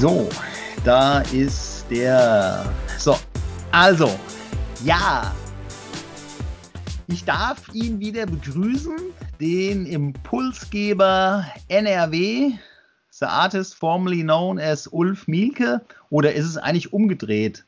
So, da ist der. So, also, ja. Ich darf ihn wieder begrüßen, den Impulsgeber NRW, the artist formerly known as Ulf Mielke. Oder ist es eigentlich umgedreht?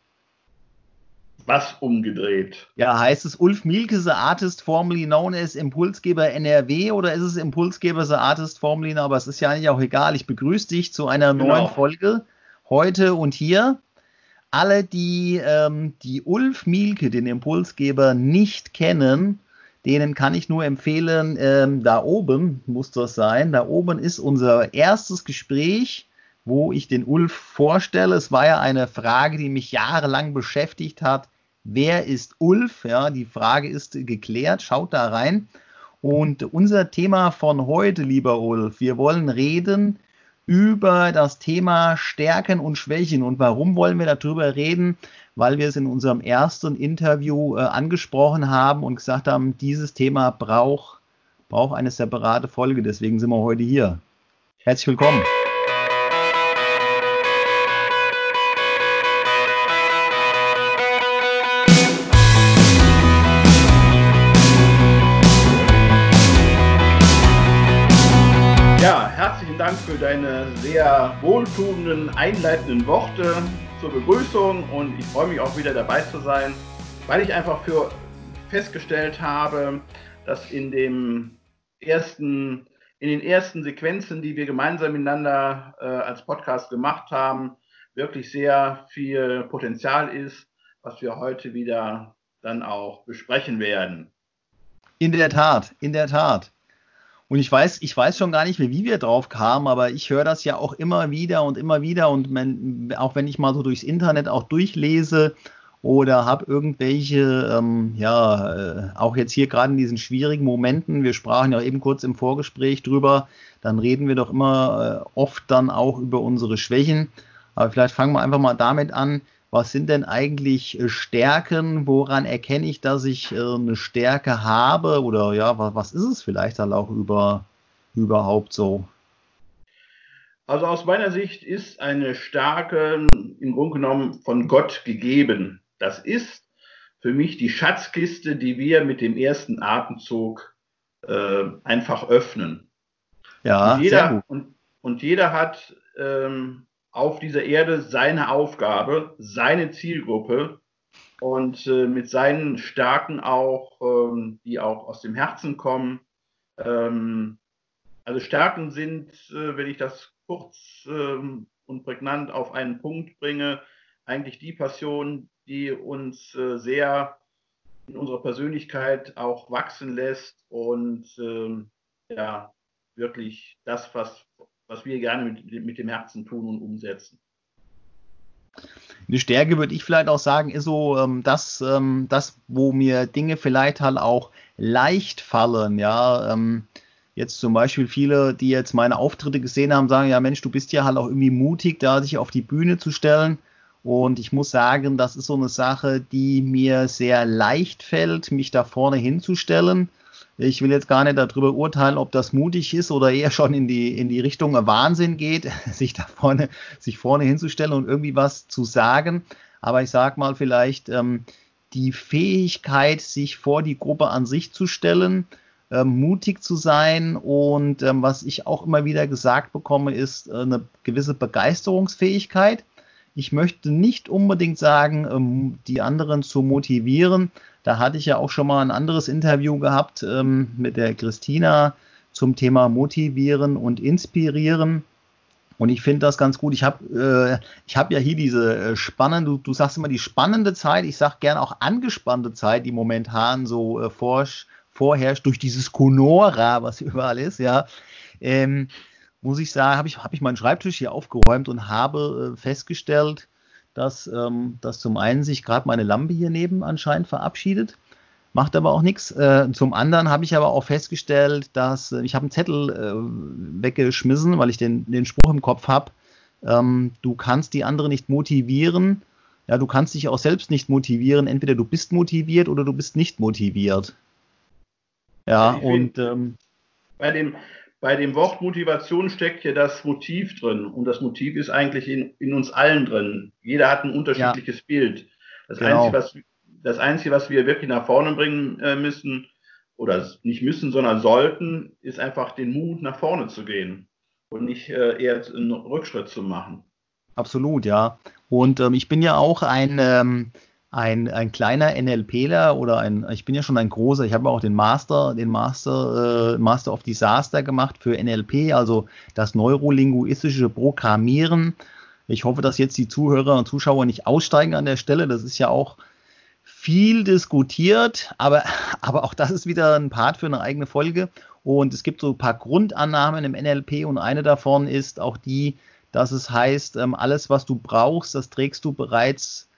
Was umgedreht? Ja, heißt es Ulf Mielke, the artist formerly known as Impulsgeber NRW oder ist es Impulsgeber, the artist formerly known? Aber es ist ja eigentlich auch egal. Ich begrüße dich zu einer genau. neuen Folge heute und hier. Alle, die ähm, die Ulf Mielke, den Impulsgeber, nicht kennen, denen kann ich nur empfehlen, ähm, da oben muss das sein. Da oben ist unser erstes Gespräch wo ich den Ulf vorstelle. Es war ja eine Frage, die mich jahrelang beschäftigt hat. Wer ist Ulf? Ja, die Frage ist geklärt. Schaut da rein. Und unser Thema von heute, lieber Ulf, wir wollen reden über das Thema Stärken und Schwächen. Und warum wollen wir darüber reden? Weil wir es in unserem ersten Interview äh, angesprochen haben und gesagt haben, dieses Thema braucht, braucht eine separate Folge. Deswegen sind wir heute hier. Herzlich willkommen. Für deine sehr wohltuenden, einleitenden Worte zur Begrüßung und ich freue mich auch wieder dabei zu sein, weil ich einfach für festgestellt habe, dass in dem ersten, in den ersten Sequenzen, die wir gemeinsam miteinander äh, als Podcast gemacht haben, wirklich sehr viel Potenzial ist, was wir heute wieder dann auch besprechen werden. In der Tat, in der Tat. Und ich weiß, ich weiß schon gar nicht mehr, wie wir drauf kamen, aber ich höre das ja auch immer wieder und immer wieder. Und man, auch wenn ich mal so durchs Internet auch durchlese oder habe irgendwelche, ähm, ja, äh, auch jetzt hier gerade in diesen schwierigen Momenten, wir sprachen ja eben kurz im Vorgespräch drüber, dann reden wir doch immer äh, oft dann auch über unsere Schwächen. Aber vielleicht fangen wir einfach mal damit an, was sind denn eigentlich äh, Stärken? Woran erkenne ich, dass ich äh, eine Stärke habe? Oder ja, was, was ist es vielleicht dann auch über, überhaupt so? Also aus meiner Sicht ist eine Stärke im Grunde genommen von Gott gegeben. Das ist für mich die Schatzkiste, die wir mit dem ersten Atemzug äh, einfach öffnen. Ja, und jeder, Und, und jeder hat ähm, auf dieser Erde seine Aufgabe, seine Zielgruppe und äh, mit seinen Stärken auch, ähm, die auch aus dem Herzen kommen. Ähm, also Stärken sind, äh, wenn ich das kurz ähm, und prägnant auf einen Punkt bringe, eigentlich die Passion, die uns äh, sehr in unserer Persönlichkeit auch wachsen lässt und ähm, ja, wirklich das, was was wir gerne mit, mit dem Herzen tun und umsetzen. Eine Stärke würde ich vielleicht auch sagen, ist so ähm, das, ähm, das, wo mir Dinge vielleicht halt auch leicht fallen. Ja, ähm, jetzt zum Beispiel viele, die jetzt meine Auftritte gesehen haben, sagen, ja Mensch, du bist ja halt auch irgendwie mutig, da sich auf die Bühne zu stellen. Und ich muss sagen, das ist so eine Sache, die mir sehr leicht fällt, mich da vorne hinzustellen. Ich will jetzt gar nicht darüber urteilen, ob das mutig ist oder eher schon in die, in die Richtung Wahnsinn geht, sich da vorne, sich vorne hinzustellen und irgendwie was zu sagen. Aber ich sag mal vielleicht ähm, die Fähigkeit, sich vor die Gruppe an sich zu stellen, ähm, mutig zu sein und ähm, was ich auch immer wieder gesagt bekomme, ist äh, eine gewisse Begeisterungsfähigkeit. Ich möchte nicht unbedingt sagen, ähm, die anderen zu motivieren, da hatte ich ja auch schon mal ein anderes Interview gehabt ähm, mit der Christina zum Thema Motivieren und Inspirieren. Und ich finde das ganz gut. Ich habe äh, ich hab ja hier diese äh, spannende, du, du sagst immer die spannende Zeit, ich sage gerne auch angespannte Zeit, die momentan so äh, vor, vorherrscht durch dieses Conora, was überall ist, ja. Ähm, muss ich sagen, habe ich, hab ich meinen Schreibtisch hier aufgeräumt und habe äh, festgestellt, dass, ähm, dass zum einen sich gerade meine Lampe hier neben anscheinend verabschiedet, macht aber auch nichts. Äh, zum anderen habe ich aber auch festgestellt, dass äh, ich habe einen Zettel äh, weggeschmissen, weil ich den, den Spruch im Kopf habe, ähm, du kannst die anderen nicht motivieren, ja, du kannst dich auch selbst nicht motivieren, entweder du bist motiviert oder du bist nicht motiviert. Ja, und ähm, bei dem bei dem Wort Motivation steckt ja das Motiv drin. Und das Motiv ist eigentlich in, in uns allen drin. Jeder hat ein unterschiedliches ja. Bild. Das, genau. Einzige, was, das Einzige, was wir wirklich nach vorne bringen äh, müssen, oder nicht müssen, sondern sollten, ist einfach den Mut, nach vorne zu gehen und nicht äh, eher einen Rückschritt zu machen. Absolut, ja. Und ähm, ich bin ja auch ein, ähm, ein, ein kleiner NLPler oder ein, ich bin ja schon ein großer, ich habe auch den Master, den Master, äh, Master of Disaster gemacht für NLP, also das neurolinguistische Programmieren. Ich hoffe, dass jetzt die Zuhörer und Zuschauer nicht aussteigen an der Stelle. Das ist ja auch viel diskutiert, aber, aber auch das ist wieder ein Part für eine eigene Folge. Und es gibt so ein paar Grundannahmen im NLP und eine davon ist auch die, dass es heißt, ähm, alles, was du brauchst, das trägst du bereits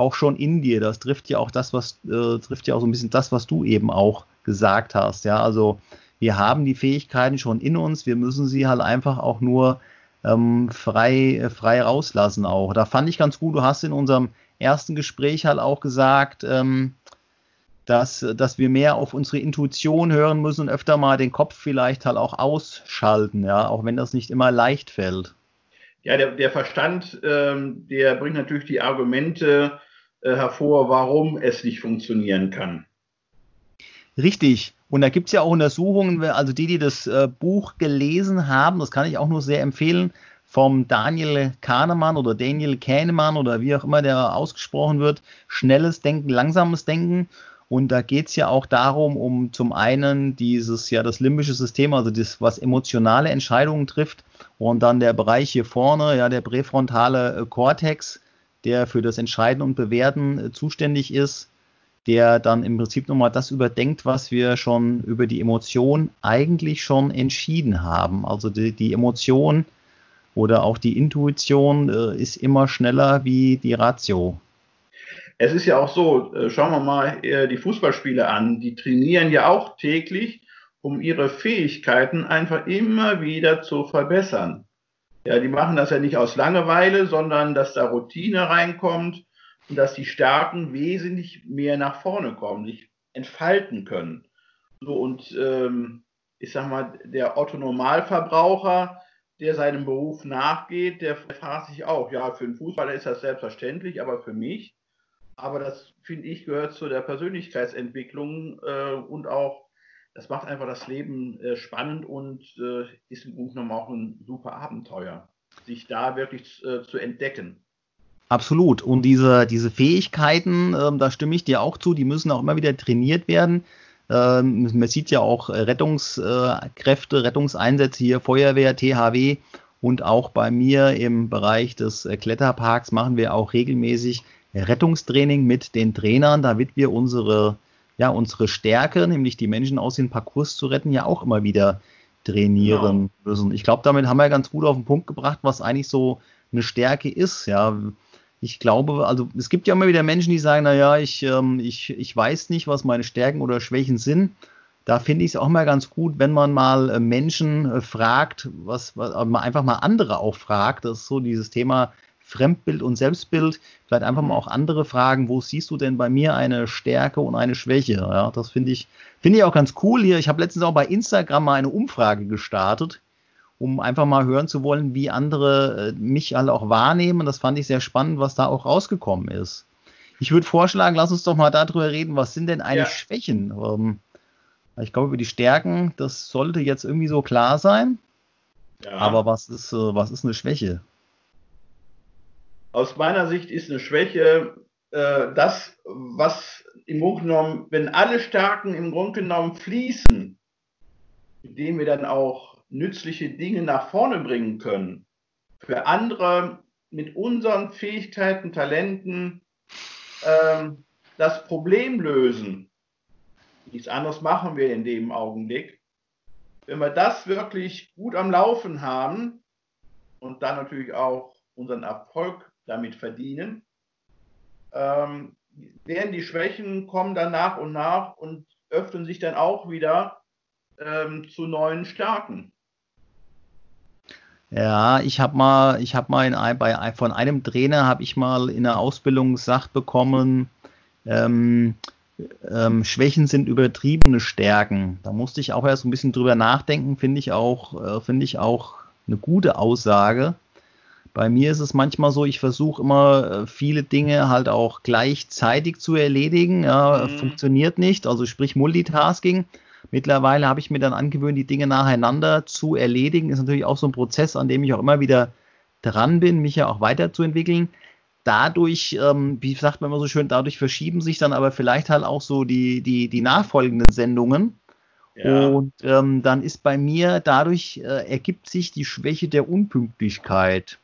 auch schon in dir. Das trifft ja auch das, was äh, trifft ja auch so ein bisschen das, was du eben auch gesagt hast. Ja, also wir haben die Fähigkeiten schon in uns, wir müssen sie halt einfach auch nur ähm, frei, äh, frei rauslassen auch. Da fand ich ganz gut, du hast in unserem ersten Gespräch halt auch gesagt, ähm, dass, dass wir mehr auf unsere Intuition hören müssen und öfter mal den Kopf vielleicht halt auch ausschalten, ja, auch wenn das nicht immer leicht fällt. Ja, der, der Verstand, ähm, der bringt natürlich die Argumente hervor, warum es nicht funktionieren kann. Richtig. Und da gibt es ja auch Untersuchungen, also die, die das äh, Buch gelesen haben, das kann ich auch nur sehr empfehlen, vom Daniel Kahnemann oder Daniel Kahnemann oder wie auch immer der ausgesprochen wird, schnelles Denken, langsames Denken. Und da geht es ja auch darum, um zum einen dieses, ja, das limbische System, also das, was emotionale Entscheidungen trifft, und dann der Bereich hier vorne, ja, der präfrontale äh, Kortex, der für das Entscheiden und Bewerten äh, zuständig ist, der dann im Prinzip nochmal das überdenkt, was wir schon über die Emotion eigentlich schon entschieden haben. Also die, die Emotion oder auch die Intuition äh, ist immer schneller wie die Ratio. Es ist ja auch so, äh, schauen wir mal äh, die Fußballspieler an, die trainieren ja auch täglich, um ihre Fähigkeiten einfach immer wieder zu verbessern. Ja, die machen das ja nicht aus Langeweile, sondern dass da Routine reinkommt und dass die Stärken wesentlich mehr nach vorne kommen, sich entfalten können. So und ähm, ich sag mal, der Otto Normalverbraucher, der seinem Beruf nachgeht, der fragt sich auch, ja, für einen Fußballer ist das selbstverständlich, aber für mich, aber das finde ich gehört zu der Persönlichkeitsentwicklung äh, und auch, das macht einfach das Leben äh, spannend und äh, ist im Grunde genommen auch ein super Abenteuer, sich da wirklich äh, zu entdecken. Absolut. Und diese, diese Fähigkeiten, ähm, da stimme ich dir auch zu, die müssen auch immer wieder trainiert werden. Ähm, man sieht ja auch Rettungskräfte, Rettungseinsätze hier, Feuerwehr, THW und auch bei mir im Bereich des äh, Kletterparks machen wir auch regelmäßig Rettungstraining mit den Trainern, damit wir unsere, ja, unsere Stärke, nämlich die Menschen aus dem Parcours zu retten, ja auch immer wieder trainieren genau. müssen. Ich glaube, damit haben wir ganz gut auf den Punkt gebracht, was eigentlich so eine Stärke ist. Ja, ich glaube, also es gibt ja immer wieder Menschen, die sagen, naja, ich, ähm, ich, ich weiß nicht, was meine Stärken oder Schwächen sind. Da finde ich es auch mal ganz gut, wenn man mal äh, Menschen äh, fragt, was, was man einfach mal andere auch fragt. Das ist so dieses Thema Fremdbild und Selbstbild. Vielleicht einfach mal auch andere fragen, wo siehst du denn bei mir eine Stärke und eine Schwäche? Ja, das finde ich, finde ich auch ganz cool hier. Ich habe letztens auch bei Instagram mal eine Umfrage gestartet um einfach mal hören zu wollen, wie andere äh, mich alle auch wahrnehmen. Das fand ich sehr spannend, was da auch rausgekommen ist. Ich würde vorschlagen, lass uns doch mal darüber reden, was sind denn eigentlich ja. Schwächen? Ähm, ich glaube, über die Stärken, das sollte jetzt irgendwie so klar sein. Ja. Aber was ist, äh, was ist eine Schwäche? Aus meiner Sicht ist eine Schwäche äh, das, was im Grunde genommen, wenn alle Stärken im Grunde genommen fließen, indem wir dann auch nützliche Dinge nach vorne bringen können, für andere mit unseren Fähigkeiten, Talenten ähm, das Problem lösen. Nichts anderes machen wir in dem Augenblick. Wenn wir das wirklich gut am Laufen haben und dann natürlich auch unseren Erfolg damit verdienen, ähm, werden die Schwächen kommen dann nach und nach und öffnen sich dann auch wieder ähm, zu neuen Stärken. Ja, ich habe mal, ich habe mal in, bei, von einem Trainer habe ich mal in der Ausbildung gesagt bekommen, ähm, ähm, Schwächen sind übertriebene Stärken. Da musste ich auch erst ein bisschen drüber nachdenken, finde ich auch, äh, finde ich auch eine gute Aussage. Bei mir ist es manchmal so, ich versuche immer äh, viele Dinge halt auch gleichzeitig zu erledigen. Ja, mhm. Funktioniert nicht, also sprich Multitasking. Mittlerweile habe ich mir dann angewöhnt, die Dinge nacheinander zu erledigen. Ist natürlich auch so ein Prozess, an dem ich auch immer wieder dran bin, mich ja auch weiterzuentwickeln. Dadurch, ähm, wie sagt man immer so schön, dadurch verschieben sich dann aber vielleicht halt auch so die, die, die nachfolgenden Sendungen. Ja. Und ähm, dann ist bei mir dadurch äh, ergibt sich die Schwäche der Unpünktlichkeit.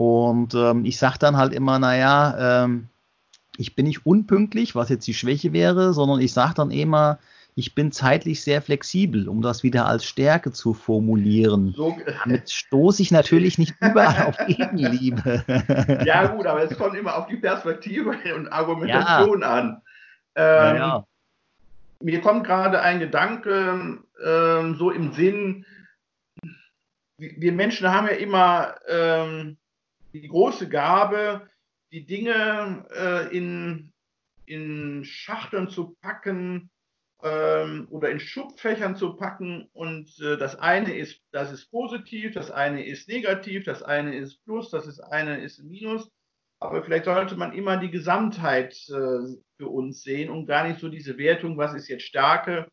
Und ähm, ich sage dann halt immer, naja, ähm, ich bin nicht unpünktlich, was jetzt die Schwäche wäre, sondern ich sage dann immer, ich bin zeitlich sehr flexibel, um das wieder als Stärke zu formulieren. So, Damit stoße ich natürlich nicht überall auf Gegenliebe. Ja, gut, aber es kommt immer auf die Perspektive und Argumentation ja. an. Ähm, ja. Mir kommt gerade ein Gedanke, ähm, so im Sinn, wir Menschen haben ja immer ähm, die große Gabe, die Dinge äh, in, in Schachteln zu packen, ähm, oder in Schubfächern zu packen. Und äh, das eine ist, das ist positiv, das eine ist negativ, das eine ist Plus, das ist eine ist Minus. Aber vielleicht sollte man immer die Gesamtheit äh, für uns sehen und gar nicht so diese Wertung, was ist jetzt Stärke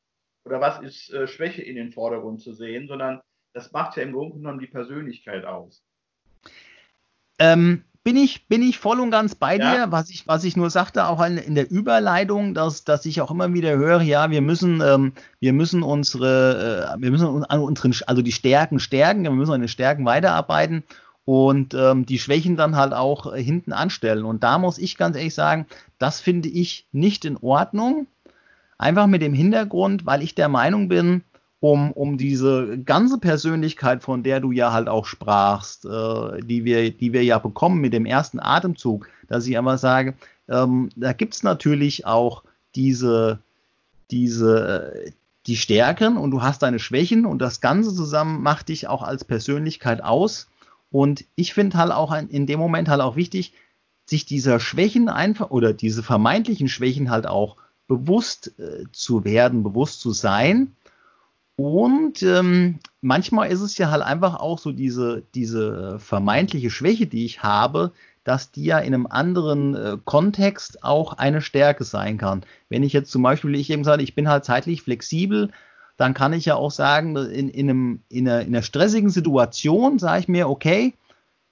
oder was ist äh, Schwäche in den Vordergrund zu sehen, sondern das macht ja im Grunde genommen die Persönlichkeit aus. Ähm, bin ich, bin ich voll und ganz bei ja. dir. Was ich, was ich nur sagte, auch in, in, der Überleitung, dass, dass ich auch immer wieder höre, ja, wir müssen, ähm, wir müssen unsere, äh, wir müssen an unseren, also die Stärken stärken, wir müssen an den Stärken weiterarbeiten und ähm, die Schwächen dann halt auch äh, hinten anstellen. Und da muss ich ganz ehrlich sagen, das finde ich nicht in Ordnung. Einfach mit dem Hintergrund, weil ich der Meinung bin, um, um diese ganze Persönlichkeit, von der du ja halt auch sprachst, äh, die, wir, die wir ja bekommen mit dem ersten Atemzug, dass ich einfach sage, ähm, da gibt es natürlich auch diese, diese, äh, die Stärken und du hast deine Schwächen und das Ganze zusammen macht dich auch als Persönlichkeit aus. Und ich finde halt auch in dem Moment halt auch wichtig, sich dieser Schwächen einfach oder diese vermeintlichen Schwächen halt auch bewusst äh, zu werden, bewusst zu sein und ähm, manchmal ist es ja halt einfach auch so diese, diese vermeintliche Schwäche, die ich habe, dass die ja in einem anderen äh, Kontext auch eine Stärke sein kann. Wenn ich jetzt zum Beispiel, ich eben sage, ich bin halt zeitlich flexibel, dann kann ich ja auch sagen, in, in, einem, in, einer, in einer stressigen Situation sage ich mir, okay,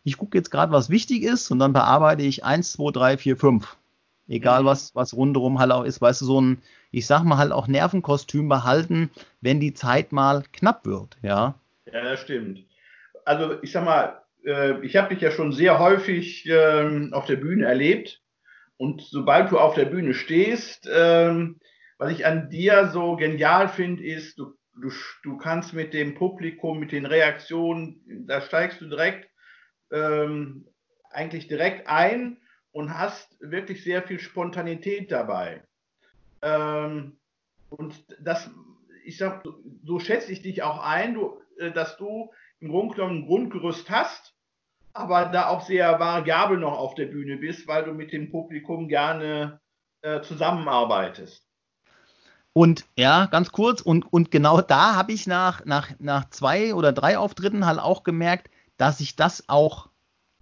ich gucke jetzt gerade, was wichtig ist und dann bearbeite ich 1, 2, 3, 4, 5. Egal mhm. was, was rundherum halt auch ist, weißt du, so ein, ich sag mal halt auch Nervenkostüm behalten, wenn die Zeit mal knapp wird, ja. Ja, das stimmt. Also ich sag mal, äh, ich habe dich ja schon sehr häufig ähm, auf der Bühne erlebt und sobald du auf der Bühne stehst, ähm, was ich an dir so genial finde, ist, du, du, du kannst mit dem Publikum, mit den Reaktionen, da steigst du direkt, ähm, eigentlich direkt ein und hast wirklich sehr viel Spontanität dabei. Ähm, und das, ich sag, so schätze ich dich auch ein, du, äh, dass du im Grunde genommen ein Grundgerüst hast, aber da auch sehr variabel noch auf der Bühne bist, weil du mit dem Publikum gerne äh, zusammenarbeitest. Und ja, ganz kurz, und, und genau da habe ich nach, nach, nach zwei oder drei Auftritten halt auch gemerkt, dass ich das auch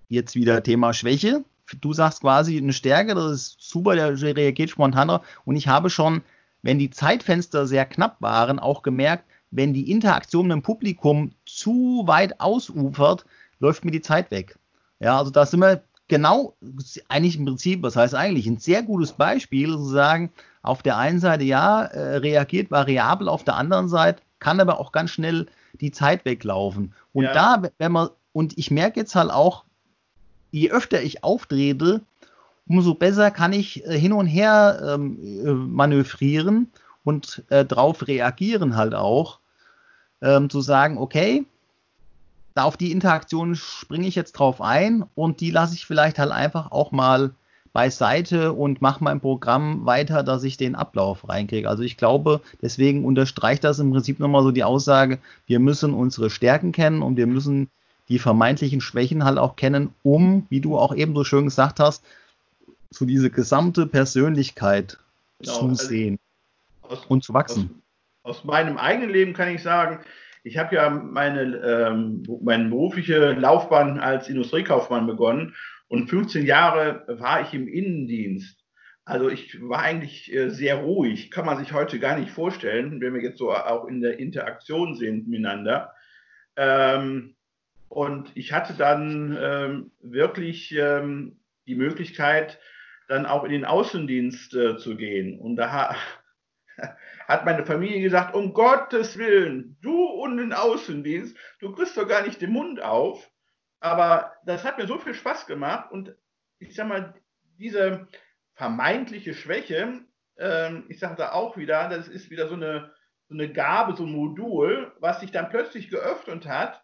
jetzt wieder Thema Schwäche, du sagst quasi eine Stärke, das ist super, der reagiert spontaner. Und ich habe schon, wenn die Zeitfenster sehr knapp waren, auch gemerkt, wenn die Interaktion mit dem Publikum zu weit ausufert, läuft mir die Zeit weg. Ja, also da sind wir genau, eigentlich im Prinzip, was heißt eigentlich, ein sehr gutes Beispiel, zu sagen, auf der einen Seite ja, äh, reagiert variabel, auf der anderen Seite kann aber auch ganz schnell die Zeit weglaufen. Und ja. da, wenn man, und ich merke jetzt halt auch, je öfter ich auftrete, umso besser kann ich äh, hin und her ähm, äh, manövrieren und äh, darauf reagieren halt auch. Ähm, zu sagen, okay, da auf die Interaktion springe ich jetzt drauf ein und die lasse ich vielleicht halt einfach auch mal beiseite und mache mein Programm weiter, dass ich den Ablauf reinkriege. Also ich glaube, deswegen unterstreicht das im Prinzip nochmal so die Aussage, wir müssen unsere Stärken kennen und wir müssen die vermeintlichen Schwächen halt auch kennen, um, wie du auch eben so schön gesagt hast, so diese gesamte Persönlichkeit genau. zusehen also aus, und zu wachsen. Aus, aus, meinem eigenen Leben kann ich sagen, ich habe ja meine, ähm, meine berufliche Laufbahn als Industriekaufmann begonnen und 15 Jahre war ich im Innendienst. Also ich war eigentlich äh, sehr ruhig, kann man sich heute gar nicht vorstellen, wenn wir jetzt so auch in der Interaktion sind miteinander. Ähm, und ich hatte dann ähm, wirklich ähm, die Möglichkeit, dann auch in den Außendienst äh, zu gehen. Und da ha hat meine Familie gesagt, um Gottes Willen, du und den Außendienst, du kriegst doch gar nicht den Mund auf. Aber das hat mir so viel Spaß gemacht und ich sag mal, diese vermeintliche Schwäche, äh, ich sage da auch wieder, das ist wieder so eine, so eine Gabe, so ein Modul, was sich dann plötzlich geöffnet hat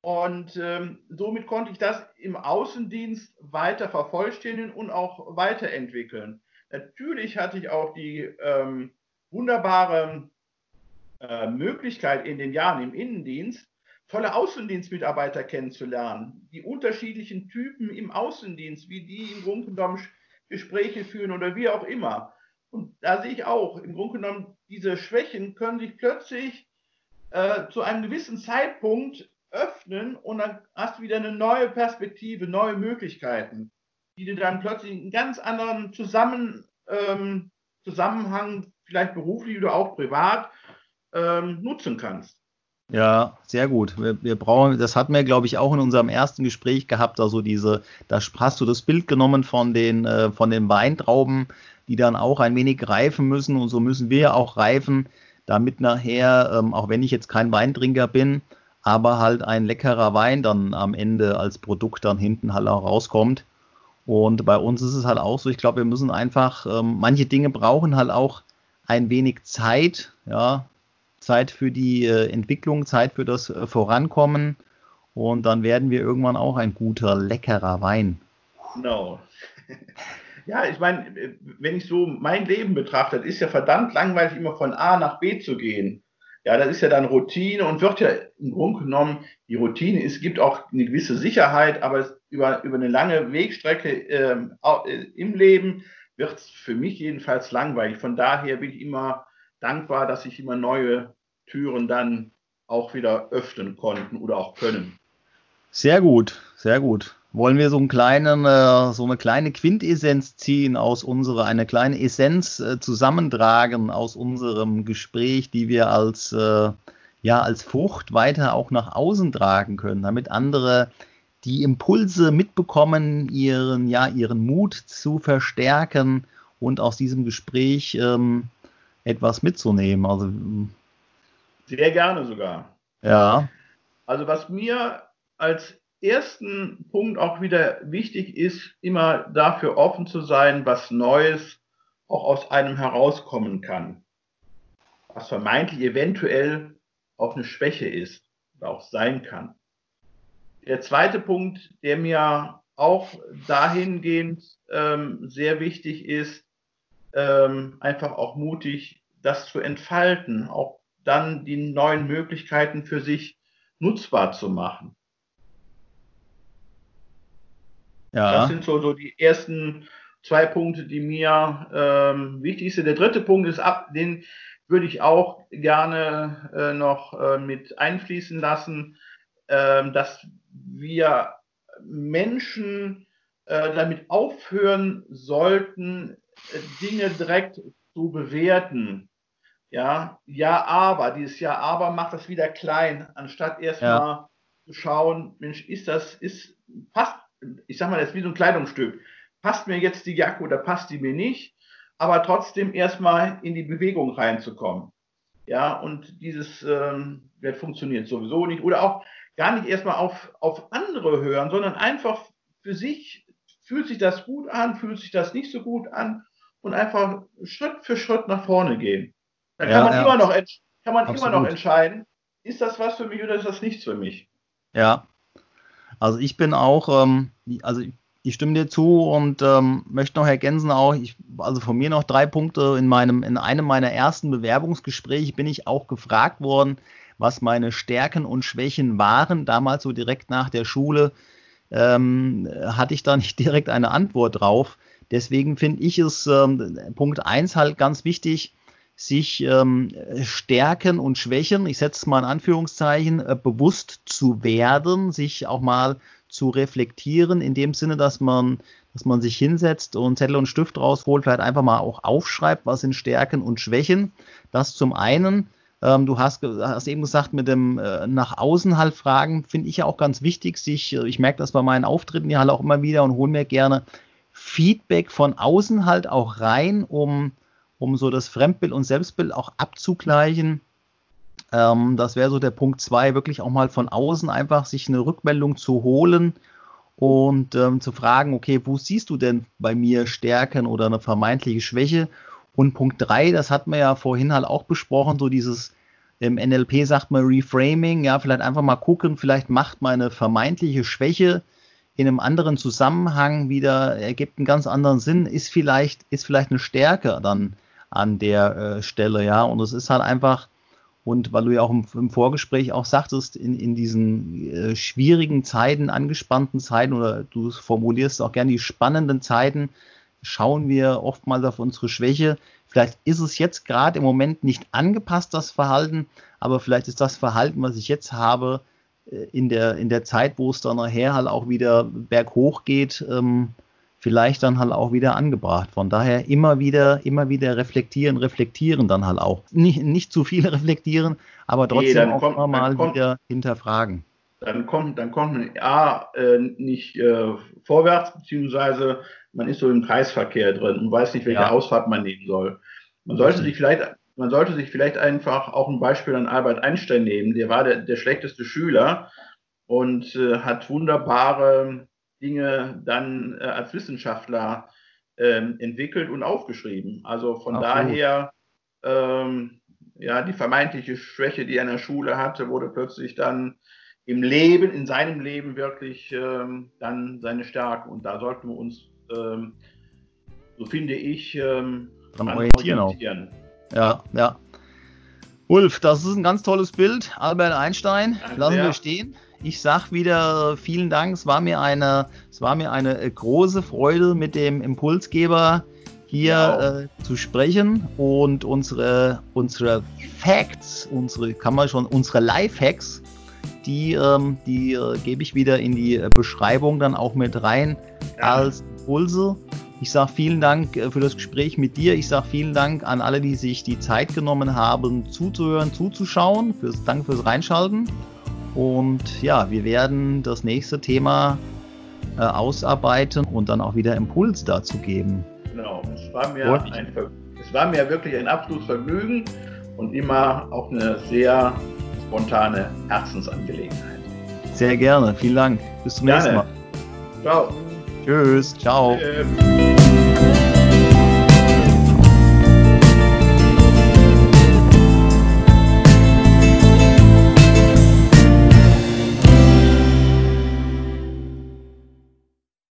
und ähm, somit konnte ich das im Außendienst weiter vervollständigen und auch weiterentwickeln. Natürlich hatte ich auch die ähm, wunderbare äh, Möglichkeit in den Jahren im Innendienst, tolle Außendienstmitarbeiter kennenzulernen, die unterschiedlichen Typen im Außendienst, wie die im Grunde genommen Gespräche führen oder wie auch immer. Und da sehe ich auch, im Grunde genommen, diese Schwächen können sich plötzlich äh, zu einem gewissen Zeitpunkt öffnen und dann hast du wieder eine neue Perspektive, neue Möglichkeiten, die du dann plötzlich in ganz anderen Zusammen, ähm, Zusammenhang, vielleicht beruflich oder auch privat, ähm, nutzen kannst. Ja, sehr gut. Wir, wir, brauchen, das hatten wir, glaube ich, auch in unserem ersten Gespräch gehabt. Also diese, da hast du das Bild genommen von den, äh, von den Weintrauben, die dann auch ein wenig reifen müssen. Und so müssen wir auch reifen, damit nachher, ähm, auch wenn ich jetzt kein Weintrinker bin, aber halt ein leckerer Wein dann am Ende als Produkt dann hinten halt auch rauskommt. Und bei uns ist es halt auch so, ich glaube, wir müssen einfach, ähm, manche Dinge brauchen halt auch ein wenig Zeit, ja, Zeit für die äh, Entwicklung, Zeit für das äh, Vorankommen und dann werden wir irgendwann auch ein guter, leckerer Wein. Genau. Ja, ich meine, wenn ich so mein Leben betrachte, ist ja verdammt langweilig, immer von A nach B zu gehen. Ja, das ist ja dann Routine und wird ja im Grunde genommen, die Routine, es gibt auch eine gewisse Sicherheit, aber über, über eine lange Wegstrecke ähm, äh, im Leben wird es für mich jedenfalls langweilig. Von daher bin ich immer dankbar, dass sich immer neue Türen dann auch wieder öffnen konnten oder auch können. Sehr gut, sehr gut wollen wir so, einen kleinen, äh, so eine kleine Quintessenz ziehen aus unserer, eine kleine Essenz äh, zusammentragen aus unserem Gespräch, die wir als, äh, ja, als Frucht weiter auch nach außen tragen können, damit andere die Impulse mitbekommen, ihren, ja, ihren Mut zu verstärken und aus diesem Gespräch ähm, etwas mitzunehmen. Also, Sehr gerne sogar. Ja. Also was mir als ersten Punkt auch wieder wichtig ist, immer dafür offen zu sein, was Neues auch aus einem herauskommen kann. Was vermeintlich eventuell auch eine Schwäche ist oder auch sein kann. Der zweite Punkt, der mir auch dahingehend ähm, sehr wichtig ist, ähm, einfach auch mutig, das zu entfalten, auch dann die neuen Möglichkeiten für sich nutzbar zu machen. Ja. Das sind so, so die ersten zwei Punkte, die mir ähm, wichtig sind. Der dritte Punkt ist ab, den würde ich auch gerne äh, noch äh, mit einfließen lassen, äh, dass wir Menschen äh, damit aufhören sollten, äh, Dinge direkt zu bewerten. Ja, ja, aber, dieses Ja, aber macht das wieder klein, anstatt erstmal ja. zu schauen, Mensch, ist das, ist, passt ich sag mal, das ist wie so ein Kleidungsstück. Passt mir jetzt die Jacke oder passt die mir nicht? Aber trotzdem erstmal in die Bewegung reinzukommen. Ja, und dieses ähm, wird funktioniert sowieso nicht. Oder auch gar nicht erstmal auf, auf andere hören, sondern einfach für sich, fühlt sich das gut an, fühlt sich das nicht so gut an und einfach Schritt für Schritt nach vorne gehen. Da kann ja, man, ja. Immer, noch, kann man immer noch entscheiden, ist das was für mich oder ist das nichts für mich? Ja, also ich bin auch, ähm, also ich stimme dir zu und ähm, möchte noch ergänzen auch, ich, also von mir noch drei Punkte. In meinem, in einem meiner ersten Bewerbungsgespräche bin ich auch gefragt worden, was meine Stärken und Schwächen waren. Damals so direkt nach der Schule ähm, hatte ich da nicht direkt eine Antwort drauf. Deswegen finde ich es ähm, Punkt 1 halt ganz wichtig, sich ähm, Stärken und Schwächen, ich setze es mal in Anführungszeichen, äh, bewusst zu werden, sich auch mal zu reflektieren, in dem Sinne, dass man, dass man sich hinsetzt und Zettel und Stift rausholt, vielleicht einfach mal auch aufschreibt, was sind Stärken und Schwächen. Das zum einen. Ähm, du hast, hast, eben gesagt, mit dem äh, nach außen halt fragen, finde ich ja auch ganz wichtig. Sich, äh, ich merke das bei meinen Auftritten ja halt auch immer wieder und hole mir gerne Feedback von außen halt auch rein, um, um so das Fremdbild und Selbstbild auch abzugleichen. Ähm, das wäre so der Punkt zwei, wirklich auch mal von außen einfach sich eine Rückmeldung zu holen und ähm, zu fragen, okay, wo siehst du denn bei mir Stärken oder eine vermeintliche Schwäche? Und Punkt drei, das hat man ja vorhin halt auch besprochen, so dieses im NLP sagt man Reframing, ja, vielleicht einfach mal gucken, vielleicht macht meine vermeintliche Schwäche in einem anderen Zusammenhang wieder, ergibt einen ganz anderen Sinn, ist vielleicht, ist vielleicht eine Stärke dann an der äh, Stelle, ja. Und es ist halt einfach, und weil du ja auch im, im Vorgespräch auch sagtest, in, in diesen äh, schwierigen Zeiten, angespannten Zeiten, oder du formulierst auch gerne die spannenden Zeiten, schauen wir oftmals auf unsere Schwäche. Vielleicht ist es jetzt gerade im Moment nicht angepasst, das Verhalten, aber vielleicht ist das Verhalten, was ich jetzt habe, äh, in der, in der Zeit, wo es dann nachher halt auch wieder berghoch geht, ähm, vielleicht dann halt auch wieder angebracht. Von daher immer wieder, immer wieder reflektieren, reflektieren dann halt auch. Nicht, nicht zu viel reflektieren, aber trotzdem nee, auch kommt, mal kommt, wieder hinterfragen. Dann kommt, dann kommt man A, äh, nicht äh, vorwärts, beziehungsweise man ist so im Kreisverkehr drin und weiß nicht, welche ja. Ausfahrt man nehmen soll. Man sollte sich vielleicht, man sollte sich vielleicht einfach auch ein Beispiel an Albert Einstein nehmen. Der war der, der schlechteste Schüler und äh, hat wunderbare Dinge dann äh, als Wissenschaftler ähm, entwickelt und aufgeschrieben. Also von Absolut. daher, ähm, ja, die vermeintliche Schwäche, die er in der Schule hatte, wurde plötzlich dann im Leben, in seinem Leben wirklich ähm, dann seine Stärke. Und da sollten wir uns, ähm, so finde ich, ähm, orientieren. orientieren. Ja, ja. Ulf, das ist ein ganz tolles Bild. Albert Einstein, lassen wir stehen. Ich sag wieder vielen Dank. Es war mir eine, es war mir eine äh, große Freude, mit dem Impulsgeber hier äh, zu sprechen und unsere, unsere Facts, unsere, kann man schon, unsere Life-Hacks, die, ähm, die äh, gebe ich wieder in die äh, Beschreibung dann auch mit rein ja. als Impulse. Ich sage vielen Dank äh, für das Gespräch mit dir. Ich sage vielen Dank an alle, die sich die Zeit genommen haben, zuzuhören, zuzuschauen. Fürs, danke fürs Reinschalten. Und ja, wir werden das nächste Thema äh, ausarbeiten und dann auch wieder Impuls dazu geben. Genau, es war, mir ein, es war mir wirklich ein absolutes Vergnügen und immer auch eine sehr spontane Herzensangelegenheit. Sehr gerne, vielen Dank. Bis zum gerne. nächsten Mal. Ciao. Tschüss, ciao. Tschüss.